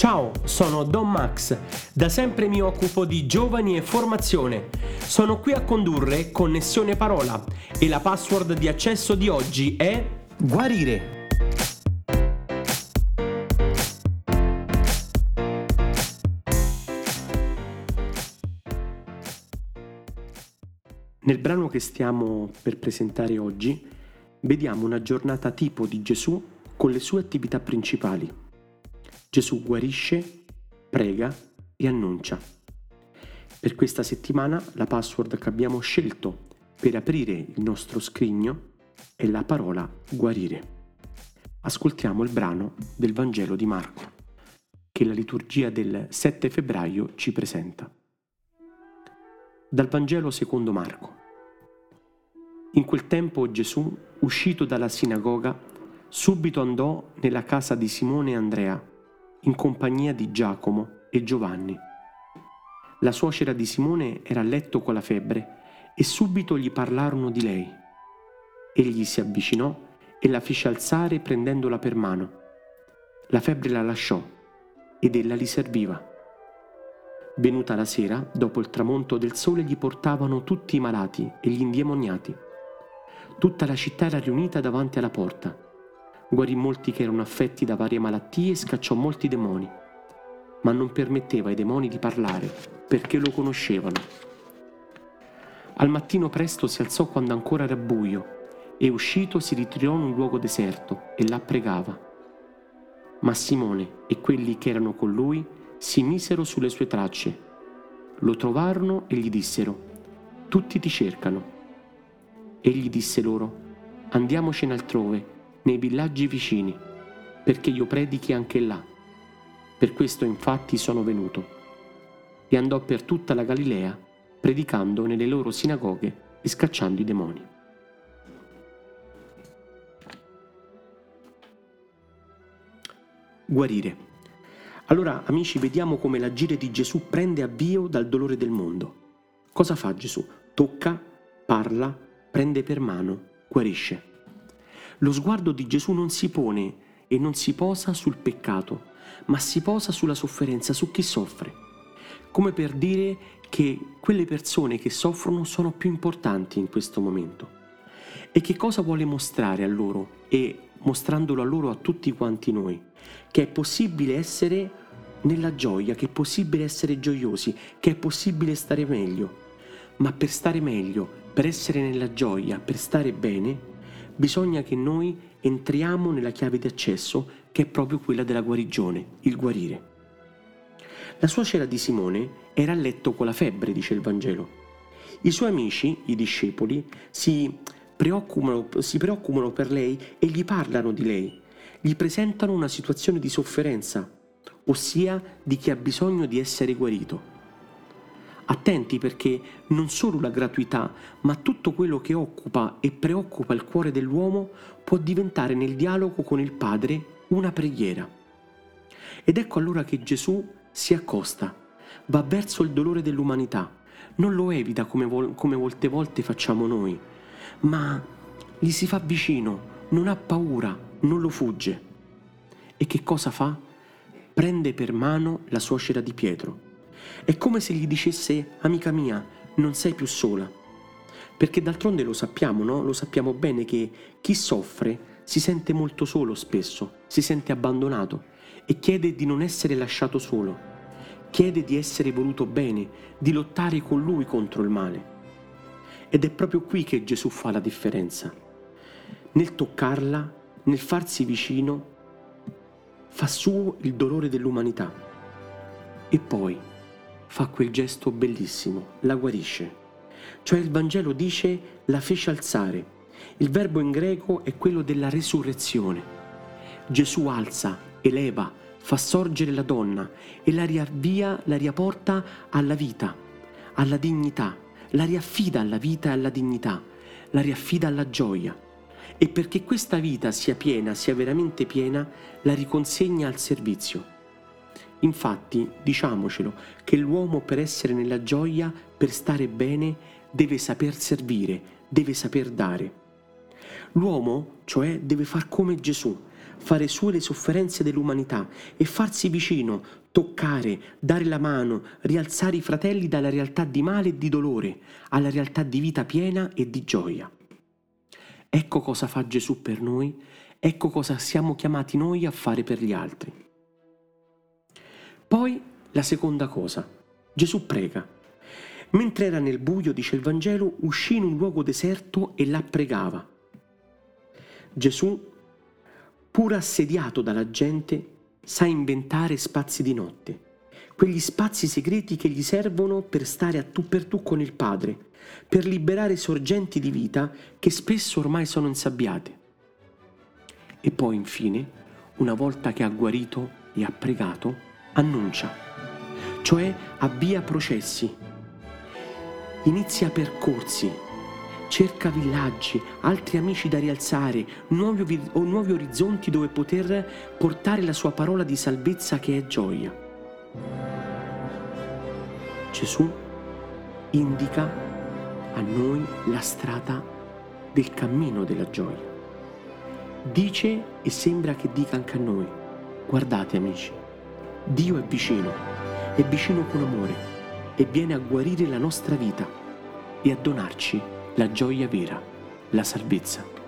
Ciao, sono Don Max. Da sempre mi occupo di giovani e formazione. Sono qui a condurre Connessione Parola e la password di accesso di oggi è guarire. Nel brano che stiamo per presentare oggi vediamo una giornata tipo di Gesù con le sue attività principali. Gesù guarisce, prega e annuncia. Per questa settimana la password che abbiamo scelto per aprire il nostro scrigno è la parola guarire. Ascoltiamo il brano del Vangelo di Marco che la liturgia del 7 febbraio ci presenta. Dal Vangelo secondo Marco. In quel tempo Gesù, uscito dalla sinagoga, subito andò nella casa di Simone e Andrea, in compagnia di Giacomo e Giovanni. La suocera di Simone era a letto con la febbre e subito gli parlarono di lei. Egli si avvicinò e la fece alzare prendendola per mano. La febbre la lasciò ed ella li serviva. Venuta la sera, dopo il tramonto del sole, gli portavano tutti i malati e gli indemoniati Tutta la città era riunita davanti alla porta. Guarì molti che erano affetti da varie malattie e scacciò molti demoni, ma non permetteva ai demoni di parlare perché lo conoscevano. Al mattino presto si alzò quando ancora era buio e uscito si ritirò in un luogo deserto e là pregava. Ma Simone e quelli che erano con lui si misero sulle sue tracce. Lo trovarono e gli dissero, tutti ti cercano. Egli disse loro, andiamocene altrove, nei villaggi vicini, perché io predichi anche là. Per questo infatti sono venuto. E andò per tutta la Galilea, predicando nelle loro sinagoghe e scacciando i demoni. Guarire. Allora, amici, vediamo come l'agire di Gesù prende avvio dal dolore del mondo. Cosa fa Gesù? Tocca, parla, prende per mano, guarisce. Lo sguardo di Gesù non si pone e non si posa sul peccato, ma si posa sulla sofferenza, su chi soffre, come per dire che quelle persone che soffrono sono più importanti in questo momento. E che cosa vuole mostrare a loro e mostrandolo a loro a tutti quanti noi? Che è possibile essere nella gioia, che è possibile essere gioiosi, che è possibile stare meglio. Ma per stare meglio, per essere nella gioia, per stare bene, bisogna che noi entriamo nella chiave di accesso che è proprio quella della guarigione, il guarire. La suocera di Simone era a letto con la febbre, dice il Vangelo. I suoi amici, i discepoli, si preoccupano, si preoccupano per lei e gli parlano di lei, gli presentano una situazione di sofferenza, ossia di chi ha bisogno di essere guarito. Attenti perché non solo la gratuità, ma tutto quello che occupa e preoccupa il cuore dell'uomo può diventare nel dialogo con il Padre una preghiera. Ed ecco allora che Gesù si accosta, va verso il dolore dell'umanità, non lo evita come, vol- come molte volte facciamo noi, ma gli si fa vicino, non ha paura, non lo fugge. E che cosa fa? Prende per mano la suocera di Pietro è come se gli dicesse, amica mia, non sei più sola. Perché d'altronde lo sappiamo, no? Lo sappiamo bene che chi soffre si sente molto solo spesso, si sente abbandonato e chiede di non essere lasciato solo. Chiede di essere voluto bene, di lottare con lui contro il male. Ed è proprio qui che Gesù fa la differenza. Nel toccarla, nel farsi vicino, fa suo il dolore dell'umanità. E poi, fa quel gesto bellissimo, la guarisce. Cioè il Vangelo dice la fece alzare. Il verbo in greco è quello della resurrezione. Gesù alza, eleva, fa sorgere la donna e la riavvia, la riapporta alla vita, alla dignità, la riaffida alla vita e alla dignità, la riaffida alla gioia. E perché questa vita sia piena, sia veramente piena, la riconsegna al servizio. Infatti, diciamocelo, che l'uomo per essere nella gioia, per stare bene, deve saper servire, deve saper dare. L'uomo, cioè, deve far come Gesù, fare sue le sofferenze dell'umanità e farsi vicino, toccare, dare la mano, rialzare i fratelli dalla realtà di male e di dolore alla realtà di vita piena e di gioia. Ecco cosa fa Gesù per noi, ecco cosa siamo chiamati noi a fare per gli altri. Poi la seconda cosa, Gesù prega. Mentre era nel buio, dice il Vangelo, uscì in un luogo deserto e là pregava. Gesù, pur assediato dalla gente, sa inventare spazi di notte, quegli spazi segreti che gli servono per stare a tu per tu con il Padre, per liberare sorgenti di vita che spesso ormai sono insabbiate. E poi infine, una volta che ha guarito e ha pregato, annuncia, cioè avvia processi, inizia percorsi, cerca villaggi, altri amici da rialzare, nuovi, o nuovi orizzonti dove poter portare la sua parola di salvezza che è gioia. Gesù indica a noi la strada del cammino della gioia. Dice e sembra che dica anche a noi, guardate amici, Dio è vicino, è vicino con amore e viene a guarire la nostra vita e a donarci la gioia vera, la salvezza.